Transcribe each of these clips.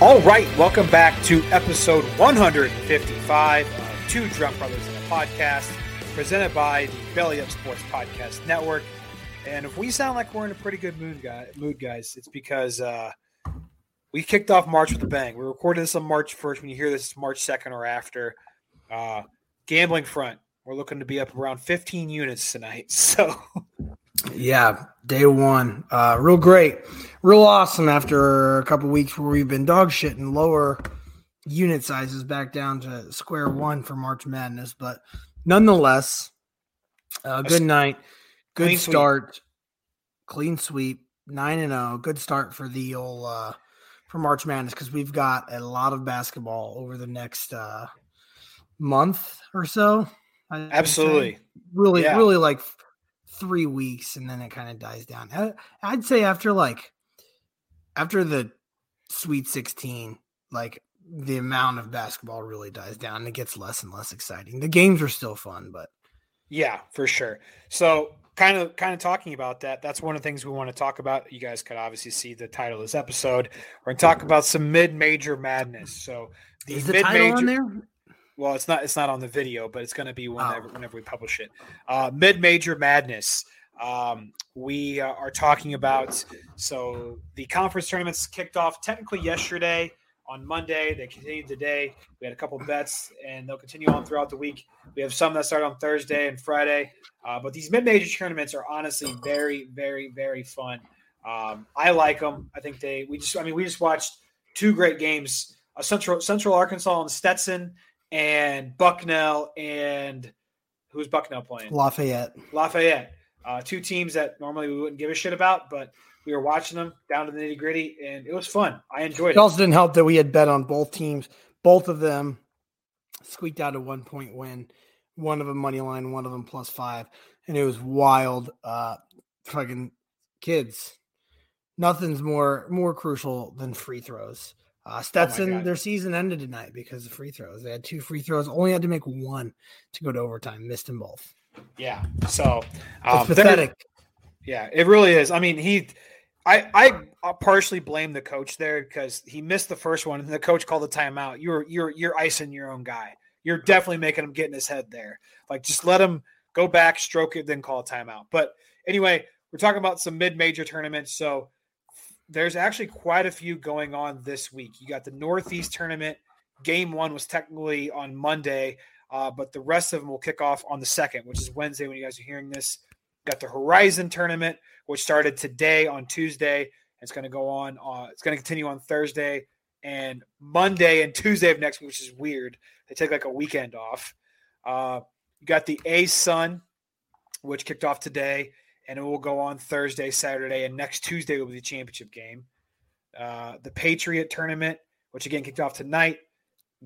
All right, welcome back to episode 155 of Two Drunk Brothers in a Podcast, presented by the Belly Up Sports Podcast Network. And if we sound like we're in a pretty good mood, guy, mood guys, it's because uh, we kicked off March with a bang. We recorded this on March 1st. When you hear this, March 2nd or after. Uh, gambling front, we're looking to be up around 15 units tonight. So Yeah, day one. Uh, real great. Real awesome after a couple weeks where we've been dog shit and lower unit sizes back down to square one for March Madness. But nonetheless, uh, good night. Good Clean sweep. start. Clean sweep. 9 and 0. Good start for the old uh, for March Madness because we've got a lot of basketball over the next uh, month or so. I-. Absolutely. Really, Yeah. really like three weeks and then it kind of dies down. I, I'd say after like after the Sweet 16, like the amount of basketball really dies down and it gets less and less exciting. The games are still fun, but Yeah, for sure. So kind of kind of talking about that, that's one of the things we want to talk about. You guys could obviously see the title of this episode. We're gonna talk about some mid-major madness. So the is the title on there? Well, it's not it's not on the video, but it's going to be whenever whenever we publish it. Uh, Mid major madness. Um, we uh, are talking about so the conference tournaments kicked off technically yesterday on Monday. They continued today. We had a couple bets, and they'll continue on throughout the week. We have some that start on Thursday and Friday. Uh, but these mid major tournaments are honestly very, very, very fun. Um, I like them. I think they. We just. I mean, we just watched two great games. Uh, Central Central Arkansas and Stetson and Bucknell and who's Bucknell playing? Lafayette. Lafayette. Uh, two teams that normally we wouldn't give a shit about, but we were watching them down to the nitty gritty, and it was fun. I enjoyed It it. also didn't help that we had bet on both teams. Both of them squeaked out a one point win. One of them money line, one of them plus five, and it was wild. Uh, fucking kids. Nothing's more more crucial than free throws. Uh, Stetson, God. their season ended tonight because of free throws. They had two free throws, only had to make one to go to overtime. Missed them both. Yeah. So um, pathetic. Yeah, it really is. I mean, he, I, I uh, partially blame the coach there because he missed the first one, and the coach called the timeout. You're, you're, you're icing your own guy. You're definitely making him get in his head there. Like, just let him go back, stroke it, then call a timeout. But anyway, we're talking about some mid-major tournaments. So there's actually quite a few going on this week. You got the Northeast tournament. Game one was technically on Monday, uh, but the rest of them will kick off on the second, which is Wednesday when you guys are hearing this. Got the Horizon tournament, which started today on Tuesday. It's going to go on. Uh, it's going to continue on Thursday and Monday and Tuesday of next week, which is weird. They take like a weekend off. Uh, you got the ASUN, which kicked off today, and it will go on Thursday, Saturday, and next Tuesday will be the championship game. Uh, the Patriot tournament, which again kicked off tonight,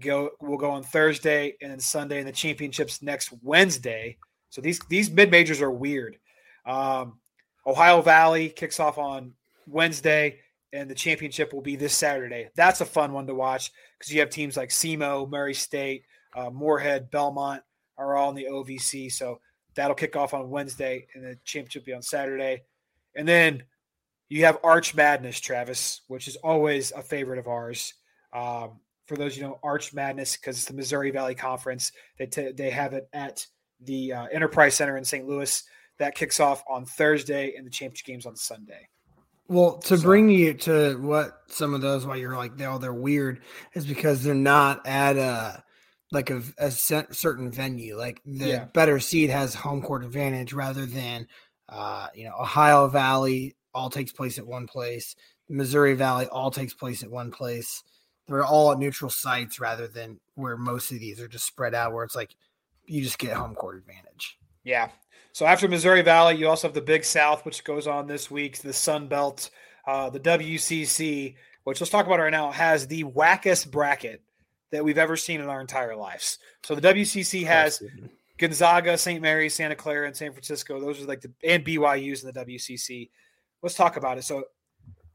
go will go on Thursday and then Sunday, and the championships next Wednesday. So these these mid majors are weird. Um, Ohio Valley kicks off on Wednesday, and the championship will be this Saturday. That's a fun one to watch because you have teams like SEMO, Murray State, uh, Morehead, Belmont are all in the OVC. So that'll kick off on Wednesday, and the championship will be on Saturday. And then you have Arch Madness, Travis, which is always a favorite of ours. Um, for those you know, Arch Madness because it's the Missouri Valley Conference. They t- they have it at the uh, Enterprise Center in St. Louis. That kicks off on Thursday, and the championship games on Sunday. Well, to So- bring you to what some of those, why you're like, oh, they're weird, is because they're not at a like a, a certain venue. Like the Yeah. better seed has home court advantage rather than, uh, you know, Ohio Valley all takes place at one place. Missouri Valley all takes place at one place. They're all at neutral sites rather than where most of these are just spread out, where it's like you just get home court advantage. Yeah. So after Missouri Valley, you also have the Big South, which goes on this week, the Sun Belt, uh, the WCC, which let's talk about right now, has the wackest bracket that we've ever seen in our entire lives. So the WCC has Gonzaga, St. Mary's, Santa Clara, and San Francisco. Those are like the and BYU's in the WCC. Let's talk about it. So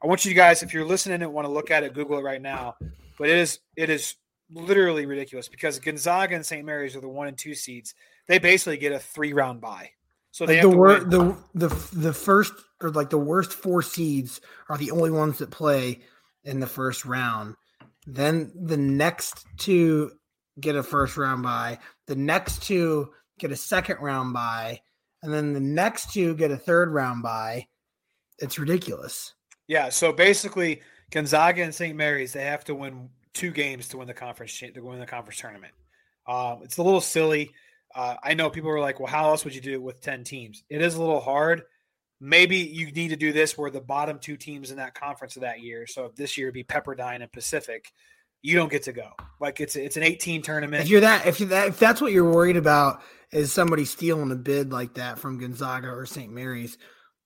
I want you guys, if you're listening and want to look at it, Google it right now. But it is it is literally ridiculous because Gonzaga and St. Mary's are the one and two seeds. They basically get a three round bye. So they like the, wor- the the the first or like the worst four seeds are the only ones that play in the first round. Then the next two get a first round bye. The next two get a second round bye, and then the next two get a third round bye. It's ridiculous. Yeah. So basically, Gonzaga and St. Mary's they have to win two games to win the conference to win the conference tournament. Um, it's a little silly. Uh, I know people are like, "Well, how else would you do it with ten teams?" It is a little hard. Maybe you need to do this where the bottom two teams in that conference of that year. So if this year be Pepperdine and Pacific, you don't get to go. Like it's it's an 18 tournament. If you're that if you're that if that's what you're worried about is somebody stealing a bid like that from Gonzaga or St. Mary's,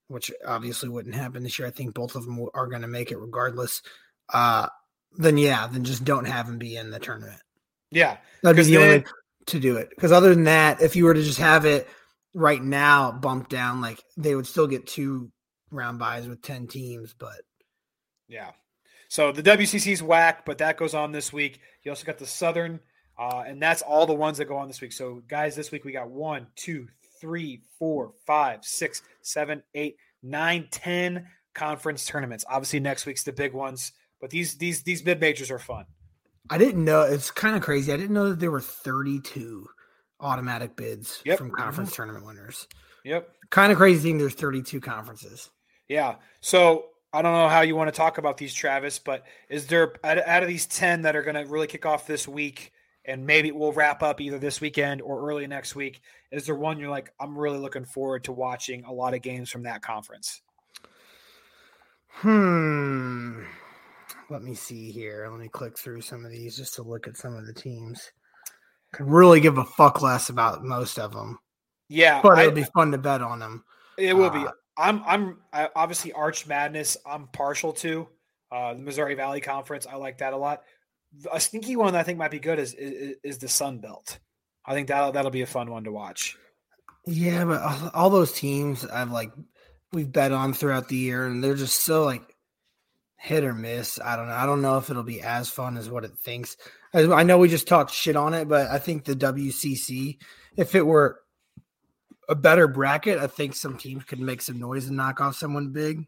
which obviously wouldn't happen this year. I think both of them are going to make it regardless. Uh, then yeah, then just don't have them be in the tournament. Yeah, that'd be the then, only to do it. Because other than that, if you were to just have it right now bumped down, like they would still get two round buys with ten teams, but yeah. So the WCC's whack, but that goes on this week. You also got the Southern, uh, and that's all the ones that go on this week. So guys, this week we got one, two, three, four, five, six, seven, eight, nine, ten conference tournaments. Obviously, next week's the big ones, but these these these mid majors are fun. I didn't know it's kind of crazy. I didn't know that there were 32 automatic bids yep. from conference mm-hmm. tournament winners. Yep. Kind of crazy thing. There's 32 conferences. Yeah. So I don't know how you want to talk about these, Travis, but is there out of these 10 that are going to really kick off this week and maybe we'll wrap up either this weekend or early next week? Is there one you're like, I'm really looking forward to watching a lot of games from that conference? Hmm. Let me see here. Let me click through some of these just to look at some of the teams. Could really give a fuck less about most of them. Yeah, but it'll be fun to bet on them. It will uh, be. I'm I'm I, obviously Arch Madness. I'm partial to uh, the Missouri Valley Conference. I like that a lot. A sneaky one that I think might be good is is, is the Sun Belt. I think that that'll be a fun one to watch. Yeah, but all those teams I've like we've bet on throughout the year, and they're just so like hit or miss. I don't know. I don't know if it'll be as fun as what it thinks. I know we just talked shit on it, but I think the WCC, if it were a better bracket, I think some teams could make some noise and knock off someone big.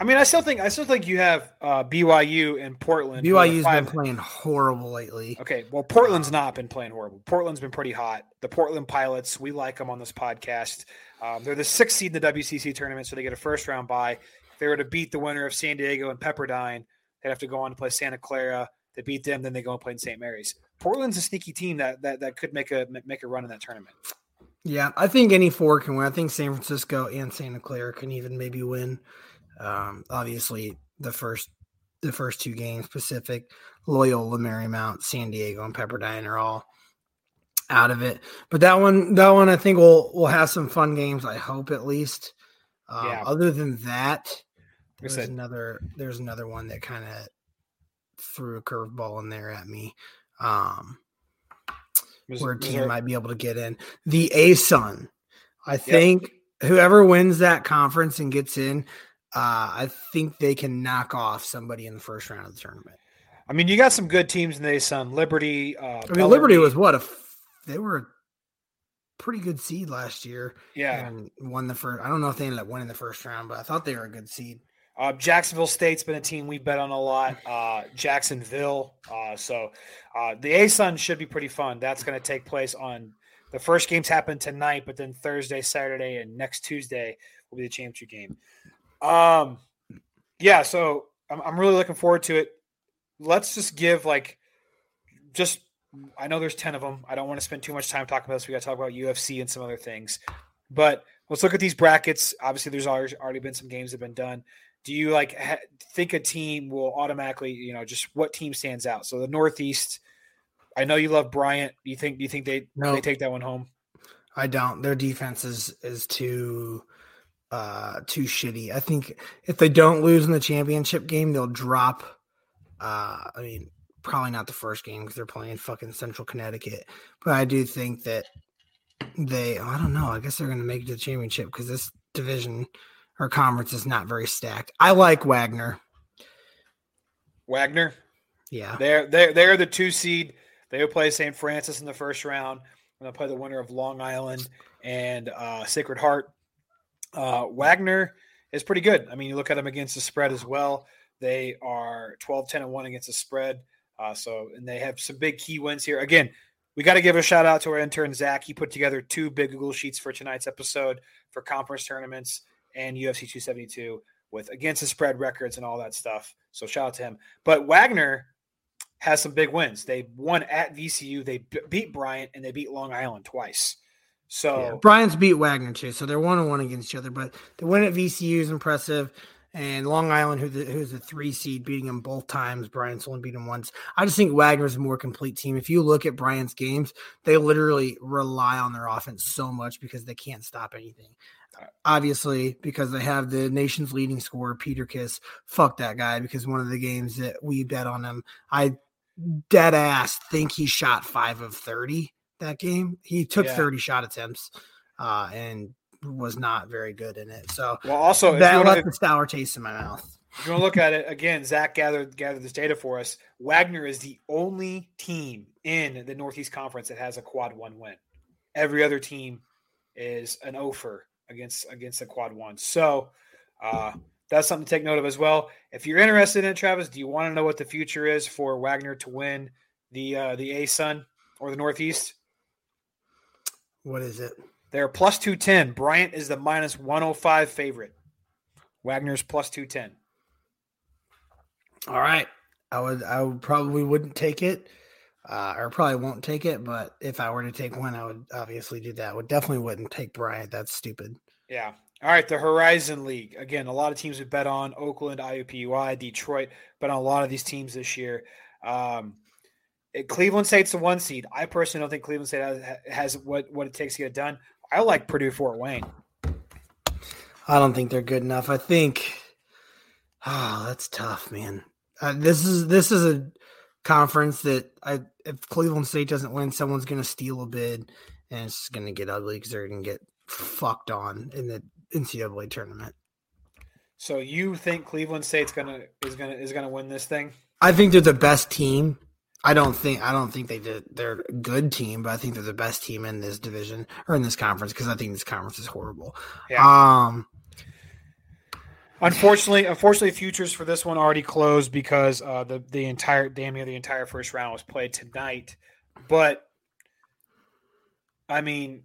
I mean, I still think I still think you have uh, BYU and Portland. BYU's been playing horrible lately. Okay, well, Portland's not been playing horrible. Portland's been pretty hot. The Portland Pilots, we like them on this podcast. Um, they're the sixth seed in the WCC tournament, so they get a first round bye. If they were to beat the winner of San Diego and Pepperdine, they'd have to go on to play Santa Clara. They beat them, then they go and play in St. Mary's. Portland's a sneaky team that that, that could make a make a run in that tournament. Yeah, I think any four can win. I think San Francisco and Santa Clara can even maybe win. Um, obviously, the first the first two games, Pacific, Loyola, Marymount, San Diego, and Pepperdine are all out of it. But that one, that one, I think will will have some fun games. I hope at least. Um, yeah. Other than that, there's another there's another one that kind of threw a curveball in there at me. Um, where a team might be able to get in. The ASUN. I think yep. whoever wins that conference and gets in, uh, I think they can knock off somebody in the first round of the tournament. I mean, you got some good teams in the ASUN. Liberty. Uh, I mean, Liberty was what? A, they were a pretty good seed last year. Yeah. And won the first. I don't know if they ended up winning the first round, but I thought they were a good seed. Uh, Jacksonville State's been a team we bet on a lot. Uh, Jacksonville. Uh, so uh, the ASUN should be pretty fun. That's going to take place on the first games happen tonight, but then Thursday, Saturday, and next Tuesday will be the championship game. Um, yeah, so I'm, I'm really looking forward to it. Let's just give like just I know there's 10 of them. I don't want to spend too much time talking about this. We got to talk about UFC and some other things. But let's look at these brackets. Obviously, there's already been some games that have been done. Do you like ha- think a team will automatically, you know, just what team stands out? So the Northeast. I know you love Bryant. Do you think? Do you think they No. they take that one home? I don't. Their defense is is too uh too shitty. I think if they don't lose in the championship game, they'll drop uh I mean, probably not the first game because they're playing fucking Central Connecticut. But I do think that they I don't know. I guess they're gonna make it to the championship because this division or conference is not very stacked. I like Wagner. Wagner. Yeah. They're they're they're the two seed. They will play St. Francis in the first round. And they'll play the winner of Long Island and uh, Sacred Heart. Uh, Wagner is pretty good. I mean, you look at them against the spread as well. They are 12, 10, and 1 against the spread. Uh, so, and they have some big key wins here. Again, we got to give a shout out to our intern, Zach. He put together two big Google Sheets for tonight's episode for conference tournaments and UFC 272 with against the spread records and all that stuff. So, shout out to him. But Wagner has some big wins. They won at VCU, they b- beat Bryant, and they beat Long Island twice. So, Yeah, Bryant's beat Wagner too, so they're one on one against each other. But the win at VCU is impressive, and Long Island, who the, who's a three seed, beating them both times. Bryant's only beat him once. I just think Wagner's a more complete team. If you look at Bryant's games, they literally rely on their offense so much because they can't stop anything. Obviously, because they have the nation's leading scorer, Peter Kiss. Fuck that guy because one of the games that we bet on him, I dead ass think he shot five of 30 that game. He took Yeah. 30 shot attempts uh, and was not very good in it. So well, also, that left a sour taste in my mouth. If you want to look at it again, Zach gathered gathered this data for us. Wagner is the only team in the Northeast Conference that has a quad one win. Every other team is an offer against against the quad one. So uh, that's something to take note of as well. If you're interested in it, Travis, do you want to know what the future is for Wagner to win the uh, the ASUN or the Northeast? What is it? They're plus two ten. Bryant is the minus one hundred five favorite. Wagner's plus two ten. All right. I would I would probably wouldn't take it. Uh, or probably won't take it, but if I were to take one, I would obviously do that. Would definitely wouldn't take Bryant. That's stupid. Yeah. All right. The Horizon League. Again, a lot of teams we bet on Oakland, IUPUI, Detroit, bet on a lot of these teams this year. Um, Cleveland State's the one seed. I personally don't think Cleveland State has, has what, what it takes to get it done. I like Purdue Fort Wayne. I don't think they're good enough. I think, oh, that's tough, man. Uh, this is this is a conference that I if Cleveland State doesn't win, someone's going to steal a bid, and it's going to get ugly because they're going to get fucked on in the NCAA tournament. So you think Cleveland State's gonna is gonna is gonna win this thing? I think they're the best team. I don't think I don't think they did they're a good team, but I think they're the best team in this division or in this conference because I think this conference is horrible. Yeah. Um, Unfortunately, unfortunately, futures for this one already closed because uh, the the entire damn near the entire first round was played tonight. But I mean,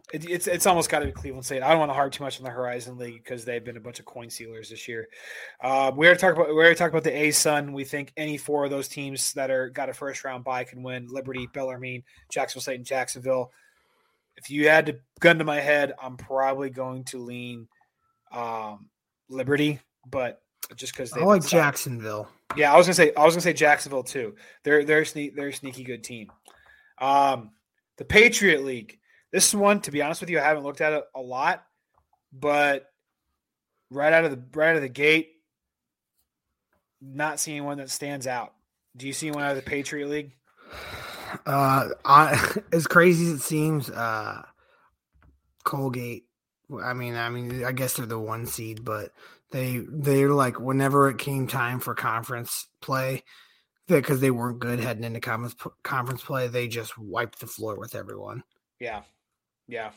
It, it's it's almost got to be Cleveland State. I don't want to harp too much on the Horizon League because they've been a bunch of coin sealers this year. Uh, we already talked about we already talked about the ASUN. We think any four of those teams that are got a first round bye can win. Liberty, Bellarmine, Jacksonville State, and Jacksonville. If you had to gun to my head, I'm probably going to lean um, Liberty, but just because I like Jacksonville. Yeah, I was gonna say I was gonna say Jacksonville too. They're they're sne- they're a sneaky good team. Um, the Patriot League. This is one, to be honest with you, I haven't looked at it a lot, but right out of the right out of the gate, not seeing one that stands out. Do you see one out of the Patriot League? Uh, I, as crazy as it seems, uh, Colgate. I mean, I mean, I guess they're the one seed, but they they're like whenever it came time for conference play, because they weren't good heading into conference conference play, they just wiped the floor with everyone. Yeah, yeah.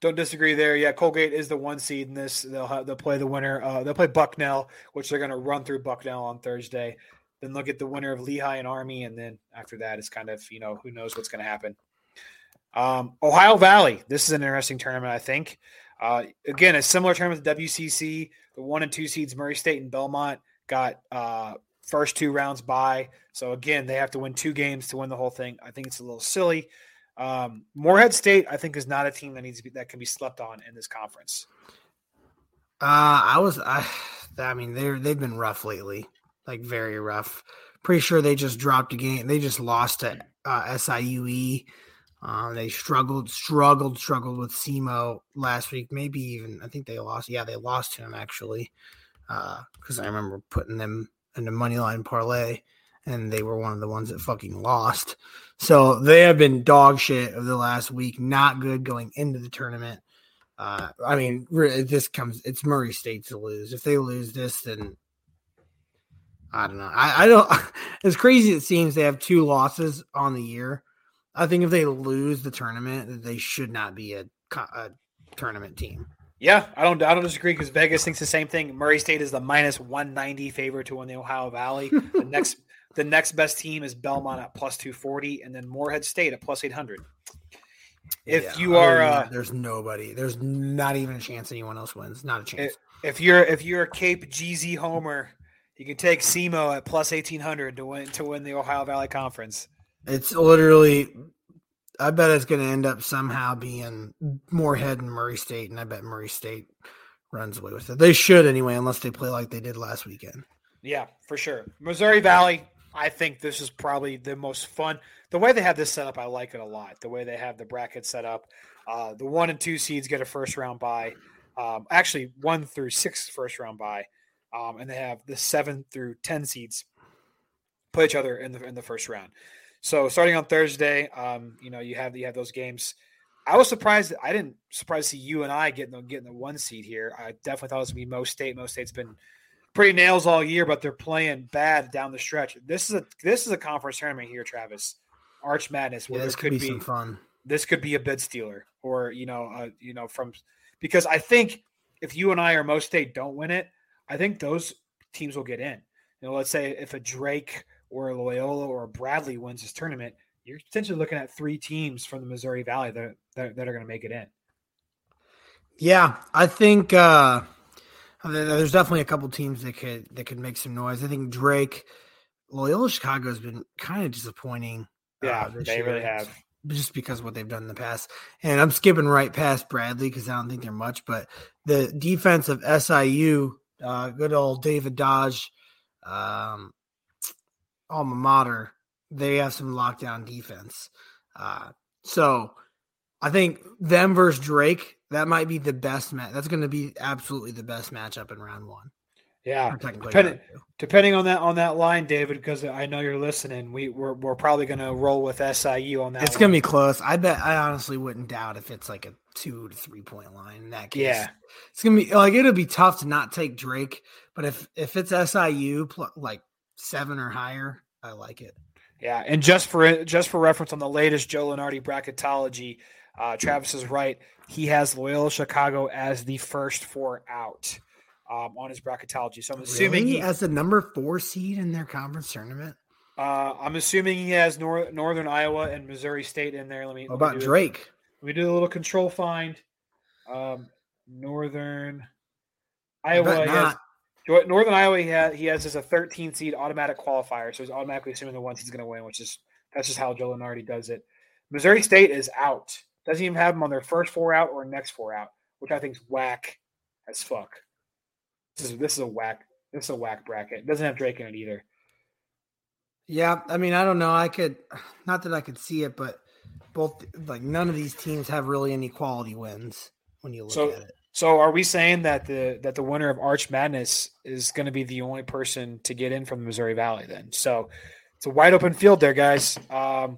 Don't disagree there. Yeah, Colgate is the one seed in this. They'll have, they'll play the winner. Uh, they'll play Bucknell, which they're going to run through Bucknell on Thursday. Then look at the winner of Lehigh and Army, and then after that, it's kind of you know who knows what's going to happen. Um, Ohio Valley. This is an interesting tournament, I think. Uh, again, a similar tournament to WCC. The one and two seeds, Murray State and Belmont, got uh, first two rounds by. So again, they have to win two games to win the whole thing. I think it's a little silly. Um, Morehead State, I think, is not a team that needs to be that can be slept on in this conference. Uh, I was, I, I mean, they're they've been rough lately, like very rough. Pretty sure they just dropped a game. They just lost to uh, SIUE. Um, they struggled, struggled, struggled with SEMO last week. Maybe even I think they lost. Yeah, they lost to him actually, Uh, because uh, I remember putting them in the money line parlay, and they were one of the ones that fucking lost. So they have been dog shit of the last week. Not good going into the tournament. Uh, I mean, this comes. It's Murray State to lose. If they lose this, then I don't know. I, I don't. As crazy as it seems, they have two losses on the year I think if they lose the tournament, they should not be a, a tournament team. Yeah, I don't I don't disagree because Vegas thinks the same thing. Murray State is the minus one ninety favorite to win the Ohio Valley. The next the next best team is Belmont at plus two forty, and then Morehead State at plus eight hundred. If yeah, you are, uh, there's nobody. There's not even a chance anyone else wins. Not a chance. If, if you're if you're a Cape GZ homer, you can take SEMO at plus eighteen hundred to win to win the Ohio Valley Conference. It's literally. I bet it's going to end up somehow being Morehead and Murray State, and I bet Murray State runs away with it. They should anyway, unless they play like they did last weekend. Yeah, for sure. Missouri Valley. I think this is probably the most fun. The way they have this set up, I like it a lot. The way they have the bracket set up, uh, the one and two seeds get a first round bye. Um, actually, one through six first round bye, um, and they have the seven through ten seeds play each other in the in the first round. So starting on Thursday, um, you know, you have you have those games. I was surprised. I didn't surprised to see UNI getting the getting the one seed here. I definitely thought it was gonna be Mo State. Mo State's been pretty nails all year, but they're playing bad down the stretch. This is a this is a conference tournament here, Travis. Arch Madness. Where yeah, this could be, be, some fun. This could be a bid stealer, or you know, uh, you know, from because I think if UNI or Mo State don't win it, I think those teams will get in. You know, let's say if a Drake or a Loyola or a Bradley wins this tournament, you're potentially looking at three teams from the Missouri Valley that that, that are going to make it in. Yeah, I think uh, there's definitely a couple teams that could that could make some noise. I think Drake, Loyola Chicago has been kind of disappointing. Uh, yeah, uh, they year, really have. Just because of what they've done in the past, and I'm skipping right past Bradley because I don't think they're much. But the defense of SIU, uh, good old David Dodge, um, alma mater, they have some lockdown defense. Uh, so I think them versus Drake, that might be the best match. That's going to be absolutely the best matchup in round one. Yeah, depending, depending on that on that line, David, because I know you're listening. We we're, we're probably going to roll with SIU on that. It's going to be close. I bet. I honestly wouldn't doubt if it's like a two to three point line in that case. Yeah, it's gonna be like it'll be tough to not take Drake, but if if it's SIU like seven or higher, I like it. Yeah, and just for just for reference on the latest Joe Lunardi bracketology, uh, Travis is right. He has Loyola Chicago as the first four out um, on his bracketology. So I'm assuming really? he as the number four seed in their conference tournament. Uh, I'm assuming he has Nor- Northern Iowa and Missouri State in there. Let me. About Drake? We do a little control find. Um, Northern Iowa. has- Northern Iowa, he has, he has as a 13 seed automatic qualifier, so he's automatically assuming the ones he's going to win, which is that's just how Joe Lunardi does it. Missouri State is out. Doesn't even have them on their first four out or next four out, which I think is whack as fuck. This is this is a whack. This is a whack bracket. It doesn't have Drake in it either. Yeah, I mean, I don't know. I could, not that I could see it, but both like none of these teams have really any quality wins when you look So- at it. So are we saying that the that the winner of Arch Madness is going to be the only person to get in from the Missouri Valley? Then, so it's a wide open field there, guys. Um,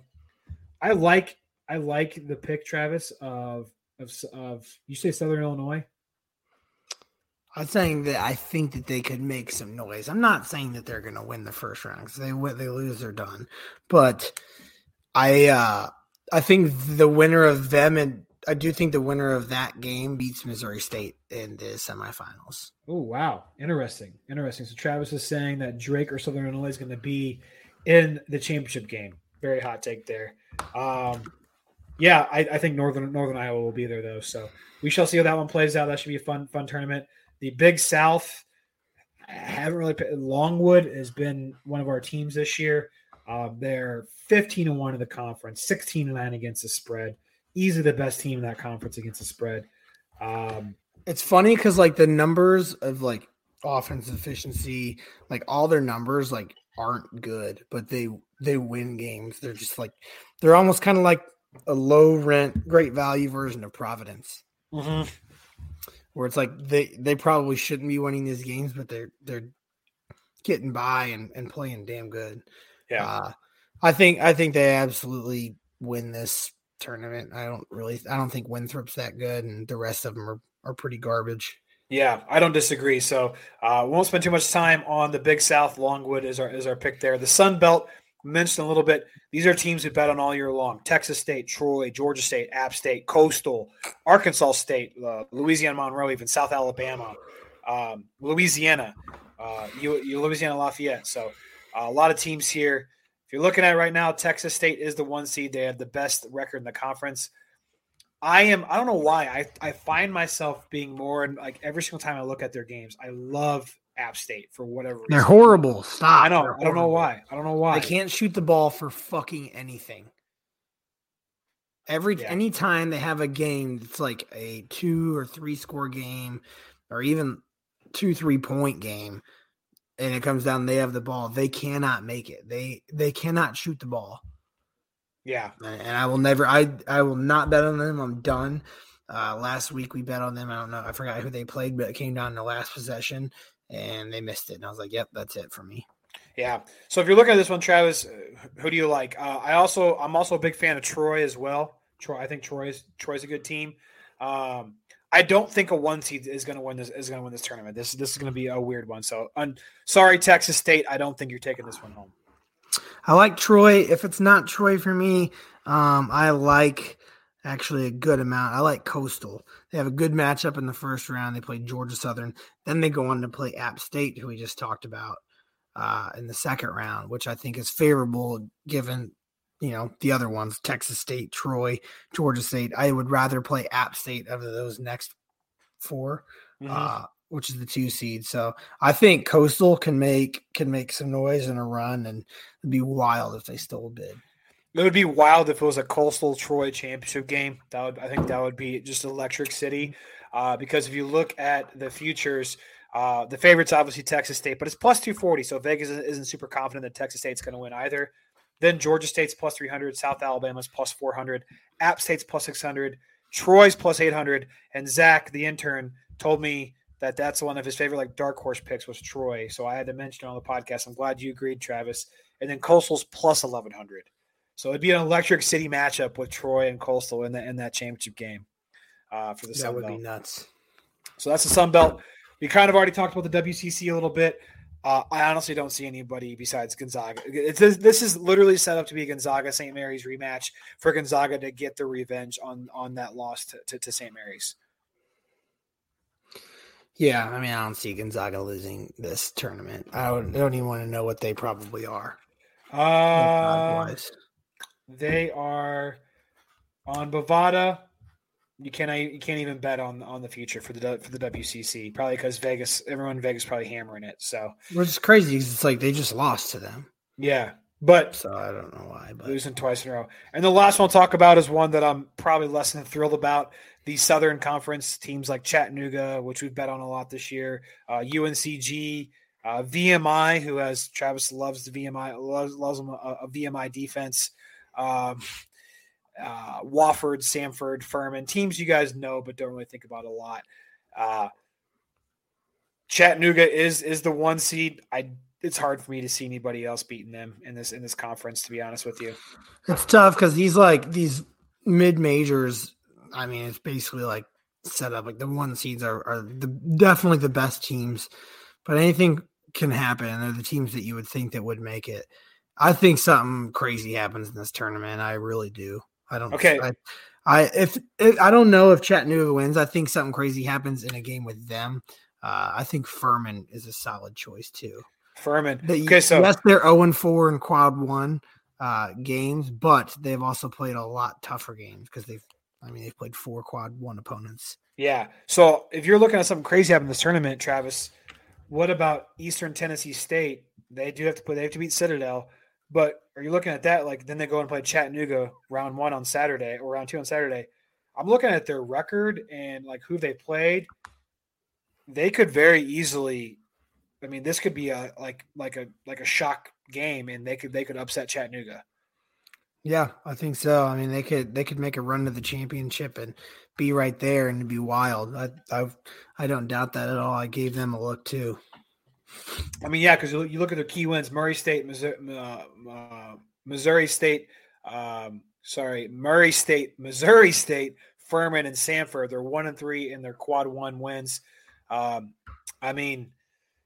I like I like the pick, Travis of of of you say Southern Illinois. I'm saying that I think that they could make some noise. I'm not saying that they're going to win the first round because they win, they lose, they're done. But I uh I think the winner of them and I do think the winner of that game beats Missouri State in the semifinals. Oh wow, interesting, interesting. So Travis is saying that Drake or Southern Illinois is going to be in the championship game. Very hot take there. Um, yeah, I, I think Northern Northern Iowa will be there though. So we shall see how that one plays out. That should be a fun fun tournament. The Big South, I haven't really. Longwood has been one of our teams this year. Um, they're 15 and one in the conference, 16 and nine against the spread. Easily the best team in that conference against the spread. Um, It's funny because like the numbers of like offense efficiency, like all their numbers like aren't good, but they they win games. They're just like they're almost kind of like a low rent, great value version of Providence, where it's like they they probably shouldn't be winning these games, but they're they're getting by and, and playing damn good. yeah. Uh, I think I think they absolutely win this tournament. I don't really I don't think Winthrop's that good, and the rest of them are are pretty garbage. Yeah, I don't disagree. So uh, we won't spend too much time on the Big South. Longwood is our is our pick there. The Sun Belt mentioned a little bit. These are teams who bet on all year long: Texas State, Troy, Georgia State, App State, Coastal, Arkansas State, uh, Louisiana Monroe, even South Alabama, um, Louisiana, uh, U, Louisiana Lafayette. So uh, a lot of teams here. If you're looking at right now, Texas State is the one seed. They have the best record in the conference. I am. I don't know why. I I find myself being more and like every single time I look at their games, I love App State for whatever reason. They're horrible. Stop. I know. They're I don't know why. I don't know why. They can't shoot the ball for fucking anything. Every Yeah. anytime they have a game, it's like a two or three score game, or even two three point game, and it comes down. They have the ball. They cannot make it. They they cannot shoot the ball. Yeah. and I will never. I I will not bet on them. I'm done. Uh, last week we bet on them. I don't know. I forgot who they played, but it came down to the last possession, and they missed it. And I was like, "Yep, that's it for me." Yeah. So if you're looking at this one, Travis, uh, who do you like? Uh, I also I'm also a big fan of Troy as well. Troy, I think Troy's Troy's a good team. Um, I don't think a one seed is going to win this is going to win this tournament. This this is going to be a weird one. So, un, sorry, Texas State. I don't think you're taking this one home. I like Troy. If it's not Troy for me, um, I like actually a good amount. I like Coastal. They have a good matchup in the first round. They play Georgia Southern. Then they go on to play App State, who we just talked about uh, in the second round, which I think is favorable given you know the other ones: Texas State, Troy, Georgia State. I would rather play App State of those next 4 Mhm. uh, which is the two seed. So I think Coastal can make can make some noise in a run, and it'd be wild if they stole a bid. It would be wild if it was a Coastal Troy championship game. That would I think that would be just electric city. Uh, because if you look at the futures, uh, the favorites obviously Texas State, but it's plus two forty. So Vegas isn't, super confident that Texas State's going to win either. Then Georgia State's plus three hundred, South Alabama's plus four hundred, App State's plus six hundred, Troy's plus eight hundred, and Zach, the intern, told me that that's one of his favorite like dark horse picks was Troy. So I had to mention it on the podcast. I'm glad you agreed, Travis. And then Coastal's plus eleven hundred. So it'd be an electric city matchup with Troy and Coastal in that in that championship game uh, for the That Sun would Belt. be nuts. So that's the Sun Belt. We kind of already talked about the WCC a little bit. Uh, I honestly don't see anybody besides Gonzaga. It's, this, is literally set up to be a Gonzaga St. Mary's rematch for Gonzaga to get the revenge on on that loss to, to, to St. Mary's. Yeah, I mean, I don't see Gonzaga losing this tournament. I don't, I don't even want to know what they probably are. Uh. They are on Bovada. You can't you can't even bet on on the future for the for the WCC probably because Vegas everyone in Vegas probably hammering it. So which is crazy. Because it's like they just lost to them. Yeah, but so I don't know why. But losing twice in a row. And the last one I'll talk about is one that I'm probably less than thrilled about. The Southern Conference teams like Chattanooga, which we've bet on a lot this year, uh, UNCG, uh, VMI, who has Travis loves the VMI loves, loves them a, a VMI defense. Um, uh, Wofford, Samford, Furman, teams you guys know but don't really think about a lot. Uh, Chattanooga is is the one seed. I it's hard for me to see anybody else beating them in this in this conference. To be honest with you, it's tough because these like these mid majors. I mean, it's basically like set up like the one seeds are are the, definitely the best teams, but anything can happen. They're the teams that you would think that would make it. I think something crazy happens in this tournament. I really do. I don't. Okay. I, I if, if, I don't know if Chattanooga wins, I think something crazy happens in a game with them. Uh, I think Furman is a solid choice too. Furman. okay, so yes, they're zero oh and four in quad one uh, games, but they've also played a lot tougher games because they've. I mean, they've played four quad one opponents. Yeah. So if you're looking at something crazy happen in this tournament, Travis, what about Eastern Tennessee State? They do have to play. They have to beat Citadel. But are you looking at that? Like then they go and play Chattanooga round one on Saturday or round two on Saturday. I'm looking at their record and like who they played. They could very easily. I mean, this could be a like like a like a shock game, and they could they could upset Chattanooga. Yeah, I think so. I mean, they could they could make a run to the championship and be right there and be wild. I I I don't doubt that at all. I gave them a look too. I mean, yeah, because you look at their key wins: Murray State, Missouri, uh, uh, Missouri State. Um, sorry, Murray State, Missouri State, Furman, and Samford. They're one and three in their quad one wins. Um, I mean,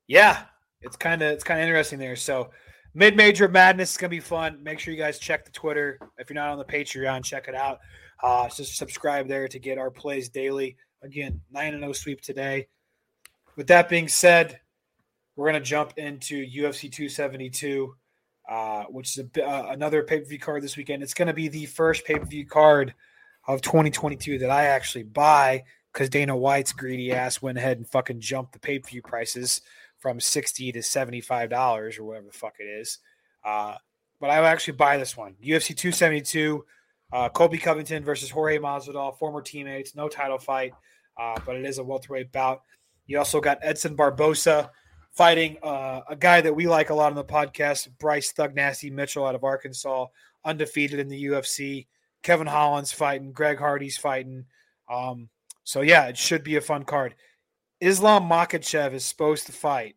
yeah, it's kind of it's kind of interesting there. So mid major madness is gonna be fun. Make sure you guys check the Twitter. If you're not on the Patreon, check it out. Uh, just subscribe there to get our plays daily. Again, nine and zero oh sweep today. With that being said, we're going to jump into UFC 272, uh, which is a, uh, another pay per view card this weekend. It's going to be the first pay per view card of 2022 that I actually buy because Dana White's greedy ass went ahead and fucking jumped the pay per view prices from 60 to $75 or whatever the fuck it is. Uh, but I will actually buy this one UFC 272. Uh, Colby Covington versus Jorge Masvidal, former teammates, no title fight, uh, but it is a welterweight bout. You also got Edson Barbosa fighting uh, a guy that we like a lot on the podcast, Bryce Thug Nasty Mitchell out of Arkansas, undefeated in the UFC. Kevin Holland's fighting, Greg Hardy's fighting. Um, so yeah, it should be a fun card. Islam Makhachev is supposed to fight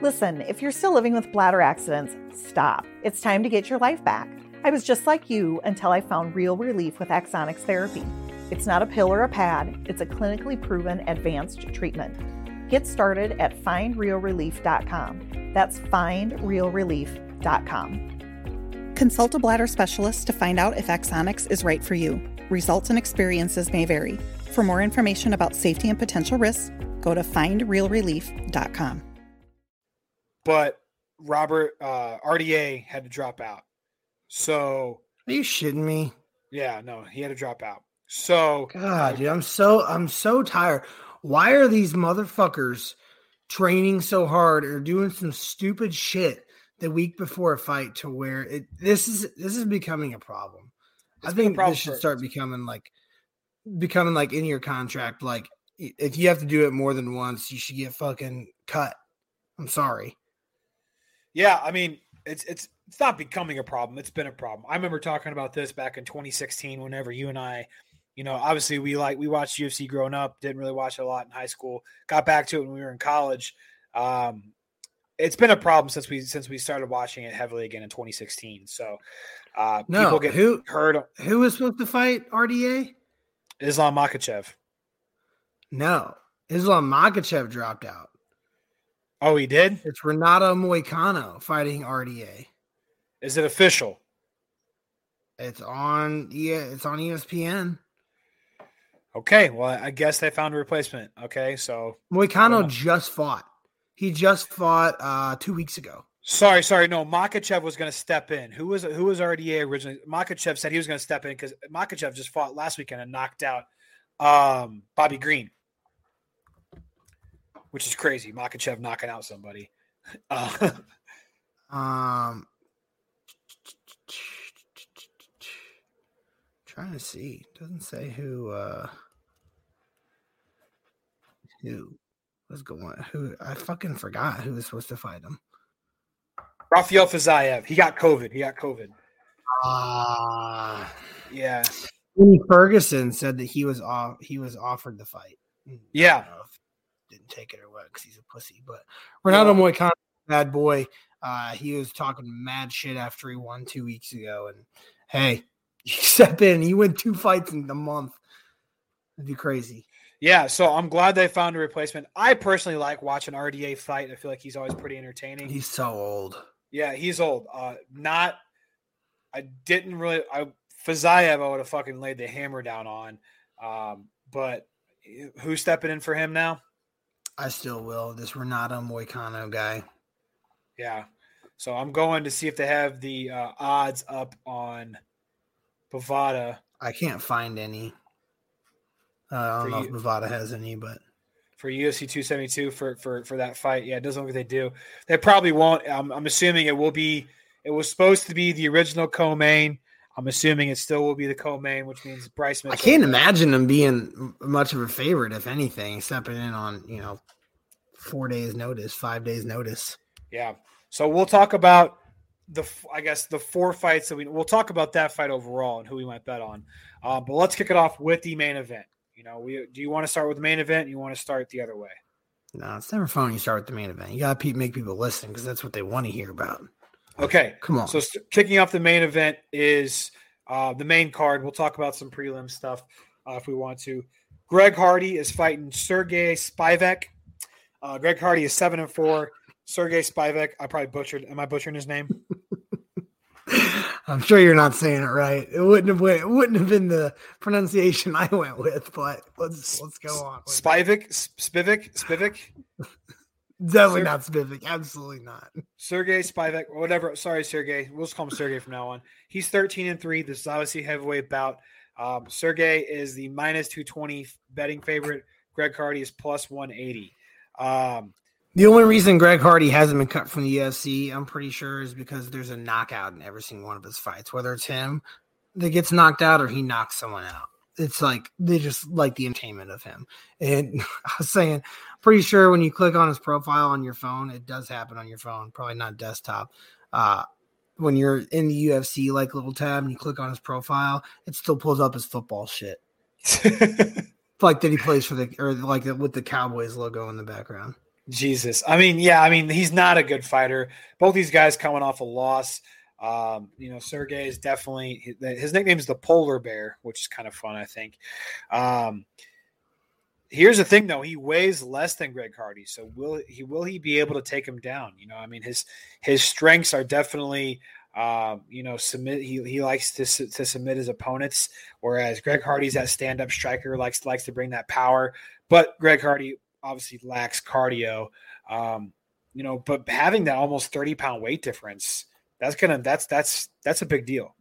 Listen, if you're still living with bladder accidents, stop. It's time to get your life back. I was just like you until I found real relief with Axonics therapy. It's not a pill or a pad, it's a clinically proven advanced treatment. Get started at findrealrelief.com. That's findrealrelief.com. Consult a bladder specialist to find out if Axonics is right for you. Results and experiences may vary. For more information about safety and potential risks, go to findrealrelief.com. But Robert uh, RDA had to drop out. So are you shitting me? Yeah, no, he had to drop out. So God, dude, I'm so I'm so tired. Why are these motherfuckers training so hard or doing some stupid shit the week before a fight to where it this is this is becoming a problem. It's I think this should start becoming like becoming like in your contract like if you have to do it more than once, you should get fucking cut. I'm sorry. Yeah, I mean, it's it's it's not becoming a problem. It's been a problem. I remember talking about this back in 2016 whenever you and I, you know, obviously we like we watched UFC growing up, didn't really watch it a lot in high school. Got back to it when we were in college. Um, it's been a problem since we since we started watching it heavily again in 2016. So uh, No, people get who- hurt. Who was supposed to fight RDA? Islam Makhachev. No, Islam Makhachev dropped out. Oh, he did. It's Renato Moicano fighting RDA. Is it official? It's on yeah, it's on ESPN. Okay. Well, I guess they found a replacement. Okay. So Moicano just fought. He just fought uh two weeks ago. sorry, sorry. No, Makhachev was going to step in. Who was who was RDA originally? Makhachev said he was going to step in because Makhachev just fought last weekend and knocked out um, Bobby Green, which is crazy. Makhachev knocking out somebody. Uh, Um trying to see. Doesn't say who uh who was going who I fucking forgot who was supposed to fight him. Rafael Fiziev. He got COVID. He got COVID. Ah Yeah. Tony Ferguson said that he was off he was offered the fight. Yeah. Didn't take it or what because he's a pussy. But Renato Yeah. Moicano, bad boy. Uh, he was talking mad shit after he won two weeks ago. And hey, you step in, you win two fights in a month. It'd be crazy. Yeah, so I'm glad they found a replacement. I personally like watching RDA fight. I feel like he's always pretty entertaining. He's so old. Yeah, he's old. Uh, not. I didn't really. I Fiziev, I would have fucking laid the hammer down on. Um, but who's stepping in for him now? I still will. This Renato Moicano guy. Yeah. So I'm going to see if they have the uh, odds up on Bovada I can't find any. Uh, I don't For know you- if Bovada has any, but for UFC 272 for for for that fight. Yeah, it doesn't look like they do. They probably won't. I'm, I'm assuming it will be. It was supposed to be the original co-main. I'm assuming it still will be the co-main, which means Bryce Mitchell. I can't imagine him being much of a favorite, if anything, stepping in on you know four days notice, five days notice. Yeah. So we'll talk about the, I guess, the four fights that we, we'll talk about that fight overall and who we might bet on. Uh, but let's kick it off with the main event. You know, we do you want to start with the main event? You want to start the other way? No, it's never fun when you start with the main event. You gotta make people listen because that's what they want to hear about. Okay. Come on. So st- kicking off the main event is uh, the main card. We'll talk about some prelim stuff uh, if we want to. Greg Hardy is fighting Sergey Spivak. Uh, Greg Hardy is seven and four. Sergey Spivak, I probably butchered. Am I butchering his name? I'm sure you're not saying it right. It wouldn't have went, it wouldn't have been the pronunciation I went with, but let's let's go on. Spivak, Spivak, Spivak. Definitely Sir- not Spivak. Absolutely not. Sergey Spivak, whatever. Sorry, Sergey. We'll just call him Sergey from now on. He's 13 and 3. This is obviously a heavyweight bout. Um, Sergey is the minus 220 betting favorite. Greg Hardy is plus 180. Um, The only reason Greg Hardy hasn't been cut from the UFC, I'm pretty sure, is because there's a knockout in every single one of his fights. Whether it's him that gets knocked out or he knocks someone out, it's like they just like the entertainment of him. And I was saying, pretty sure when you click on his profile on your phone, it does happen on your phone, probably not desktop. Uh, when you're in the UFC like little tab and you click on his profile, it still pulls up his football shit, like that he plays for the or like with the Cowboys logo in the background. Jesus. I mean, yeah, I mean, he's not a good fighter. Both these guys coming off a loss. Um, you know, Sergey is definitely his nickname is the polar bear, which is kind of fun, I think. Um, here's the thing though, he weighs less than Greg Hardy. So will he will he be able to take him down? You know, I mean his his strengths are definitely um, you know, submit he, he likes to to submit his opponents, whereas Greg Hardy's that stand-up striker, likes likes to bring that power. But Greg Hardy obviously lacks cardio. Um, you know, but having that almost 30 pound weight difference, that's gonna that's that's that's a big deal.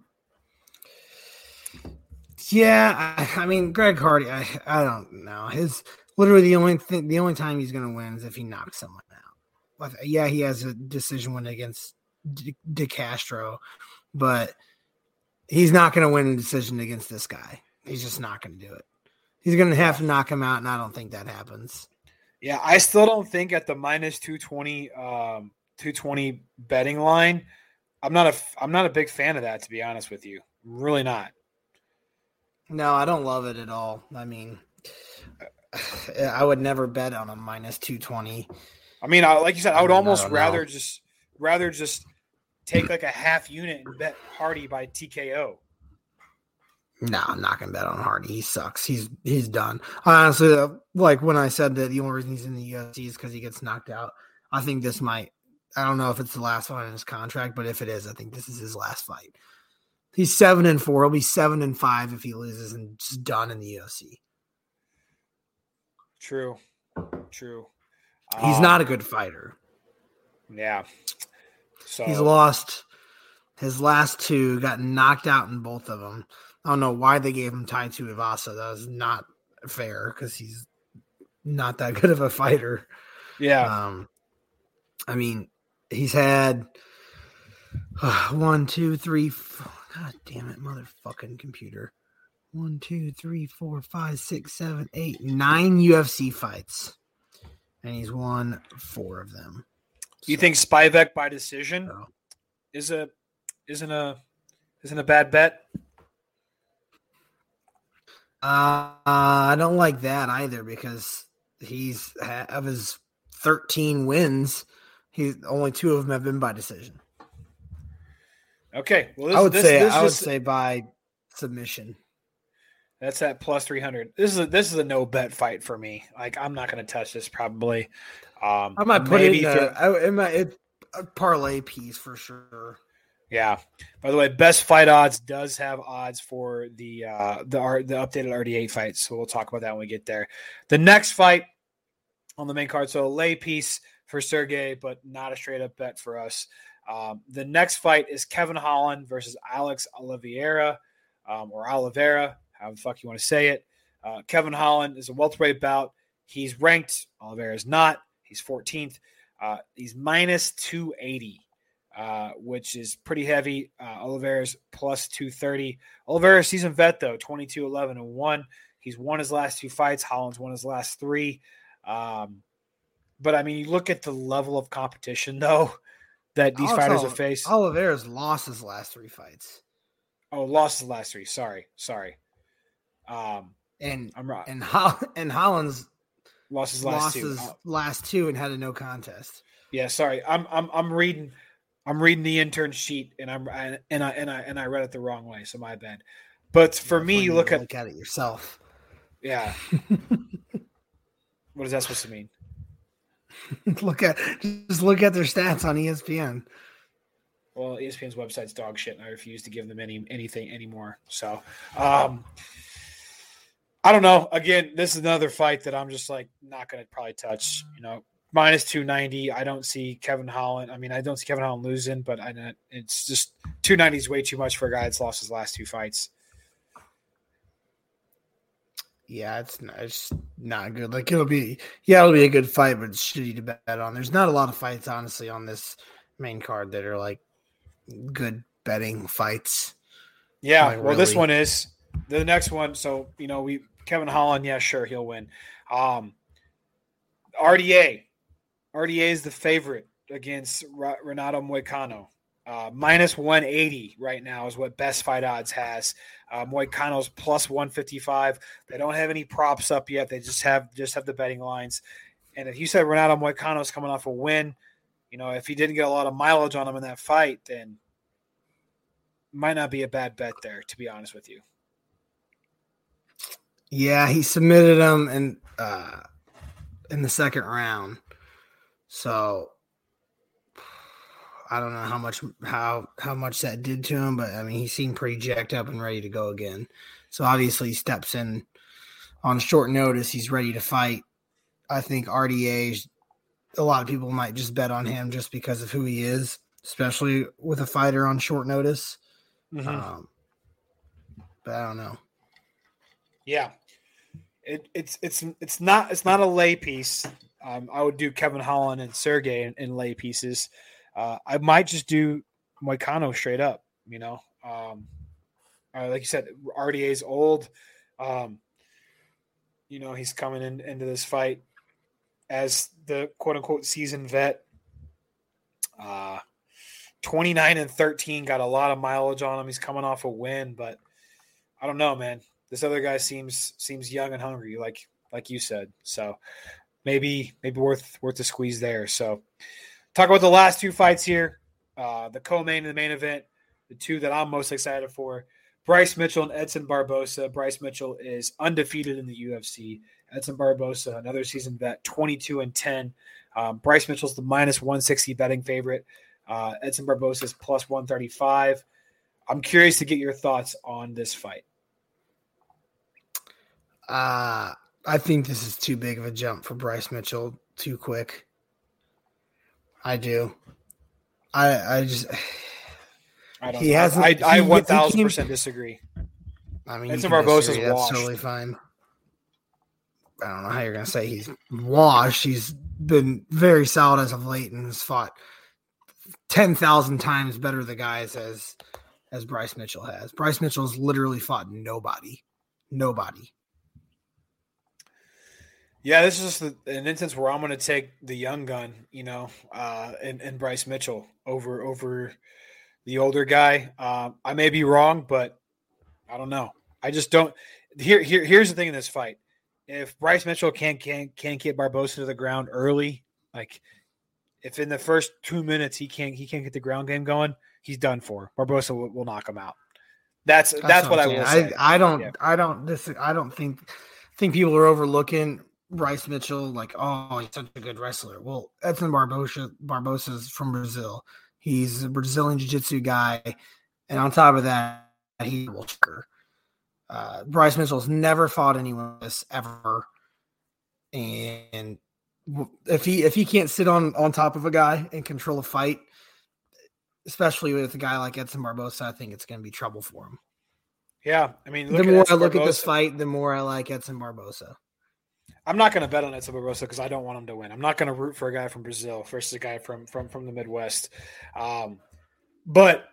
Yeah, I, I mean, Greg Hardy, I, I don't know. His literally the only thing, the only time he's going to win is if he knocks someone out. Yeah, he has a decision win against De, De Castro, but he's not going to win a decision against this guy. He's just not going to do it. He's going to have to knock him out, and I don't think that happens. Yeah, I still don't think at the minus 220 um 220 betting line, I'm not a I'm not a big fan of that to be honest with you. Really not. No, I don't love it at all. I mean, I would never bet on a minus 220. I mean, I, like you said, I would I almost don't know. rather just rather just take like a half unit and bet Hardy by TKO. No, I'm not gonna bet on Hardy. He sucks. He's he's done. Honestly, like when I said that the only reason he's in the UFC is because he gets knocked out. I think this might. I don't know if it's the last one in his contract, but if it is, I think this is his last fight. He's seven and four. He'll be seven and five if he loses and just done in the UFC. True, true. He's Um, not a good fighter. Yeah. So He's lost his last two, got knocked out in both of them. I don't know why they gave him Tai Tuivasa. That was not fair because he's not that good of a fighter. yeah. Um, I mean, he's had uh, one, two, three. Four, God damn it, motherfucking computer! One, two, three, four, five, six, seven, eight, nine UFC fights, and he's won four of them. Do you think Spivak by decision is a isn't a isn't a bad bet? Uh, I don't like that either because he's of his thirteen wins, he's only two of them have been by decision. Okay. Well, this, I would this, say this I would say by submission. That's at plus three hundred. This is a, this is a no bet fight for me. Like I'm not going to touch this probably. Um, I might put it in maybe a, throw- I, it might, it, a parlay piece for sure. Yeah. By the way, best fight odds does have odds for the uh the R- the updated RDA fights. So we'll talk about that when we get there. The next fight on the main card, so a lay piece for Sergey, but not a straight up bet for us. Um, the next fight is Kevin Holland versus Alex Oliveira, um, or Oliveira, however the fuck you want to say it. Uh, Kevin Holland is a welterweight bout. He's ranked. Oliveira is not. He's 14th. Uh, he's minus 280 uh, which is pretty heavy. Uh, Oliveira's plus 230. Oliveira's season vet, though, 22 11 and 1. He's won his last two fights. Holland's won his last three. Um, but I mean, you look at the level of competition, though, that these Alex fighters Oli- have faced. Oliveira's lost his last three fights, Oh, lost his last three. Sorry. Sorry. Um, and I'm right. and Hol- and Holland's Lost his last lost two. his Oh, last two and had a no contest. yeah, sorry. I'm I'm I'm reading I'm reading the intern sheet and I'm I, and I and I and I read it the wrong way, so my bad. But for me, you look at look at it yourself. Yeah. what is that supposed to mean? look at just look at their stats on ESPN. Well, ESPN's website's dog shit, and I refuse to give them any anything anymore. So, um, I don't know. Again, this is another fight that I'm just like not going to probably touch. You know, minus two ninety. I don't see Kevin Holland. I mean, I don't see Kevin Holland losing, but I it's just two ninety is way too much for a guy that's lost his last two fights. Yeah, it's not, it's not good. Like it'll be, yeah, it'll be a good fight, but it's shitty to bet on. There's not a lot of fights, honestly, on this main card that are like good betting fights. Yeah, Like, well, this one is the next one. So you know, we Kevin Holland, yeah, sure, he'll win. Um, RDA, RDA is the favorite against Renato Moicano. Uh, minus 180 right now is what Best Fight Odds has. Uh, Moicano's plus 155. They don't have any props up yet. They just have just have the betting lines. And if you said Renato Moicano's coming off a win, you know, if he didn't get a lot of mileage on him in that fight, then might not be a bad bet there, to be honest with you. Yeah, he submitted him in uh in the second round. So I don't know how much how how much that did to him, but I mean he seemed pretty jacked up and ready to go again. So obviously he steps in on short notice. He's ready to fight. I think RDA a lot of people might just bet on him just because of who he is, especially with a fighter on short notice. Um, but I don't know. Yeah, it, it's it's it's not it's not a lay piece. Um, I would do Kevin Holland and Sergey in, in lay pieces. Uh, I might just do Moicano straight up. You know, um, uh, like you said, RDA's old. Um, you know, he's coming in, into this fight as the quote unquote seasoned vet. Uh, 29 and 13 got a lot of mileage on him. He's coming off a win, but I don't know, man. This other guy seems seems young and hungry, like like you said. So maybe maybe worth worth the squeeze there. So talk about the last two fights here. Uh, the co-main and the main event, the two that I'm most excited for. Bryce Mitchell and Edson Barbosa. Bryce Mitchell is undefeated in the UFC. Edson Barbosa, another season vet, 22 and 10. Um, Bryce Mitchell's the minus 160 betting favorite. Uh, Edson Barbosa is plus 135. I'm curious to get your thoughts on this fight. Uh, I think this is too big of a jump for Bryce Mitchell. Too quick. I do. I I just. I don't He know. hasn't- I, I he- 1000 he percent disagree. I mean, Edson you can Barbosa's disagree, that's washed. totally fine. I don't know how you're gonna say he's washed. He's been very solid as of late and has fought ten thousand times better the guys as as Bryce Mitchell has. Bryce Mitchell's literally fought nobody, nobody. Yeah, this is just the, an instance where I'm going to take the young gun, you know, uh, and, and Bryce Mitchell over over the older guy. Um, I may be wrong, but I don't know. I just don't. Here, here, here's the thing in this fight: if Bryce Mitchell can't can't can't get Barbosa to the ground early, like if in the first two minutes he can't he can't get the ground game going, he's done for. Barbosa will, will knock him out. That's that's, what, I will say. I, I don't Yeah. I don't this I don't think think people are overlooking Bryce Mitchell like oh he's such a good wrestler. Well, Edson Barbosa Barbosa's from Brazil. He's a Brazilian jiu-jitsu guy, and on top of that, he's a worker. Uh, Bryce Mitchell's never fought anyone this ever, and if he if he can't sit on on top of a guy and control a fight, especially with a guy like Edson Barbosa, I think it's going to be trouble for him yeah, I mean, the more I look at this fight, the more I like Edson Barbosa. I'm not going to bet on Edson Barbosa because I don't want him to win. I'm not going to root for a guy from Brazil versus a guy from from from the Midwest. Um, but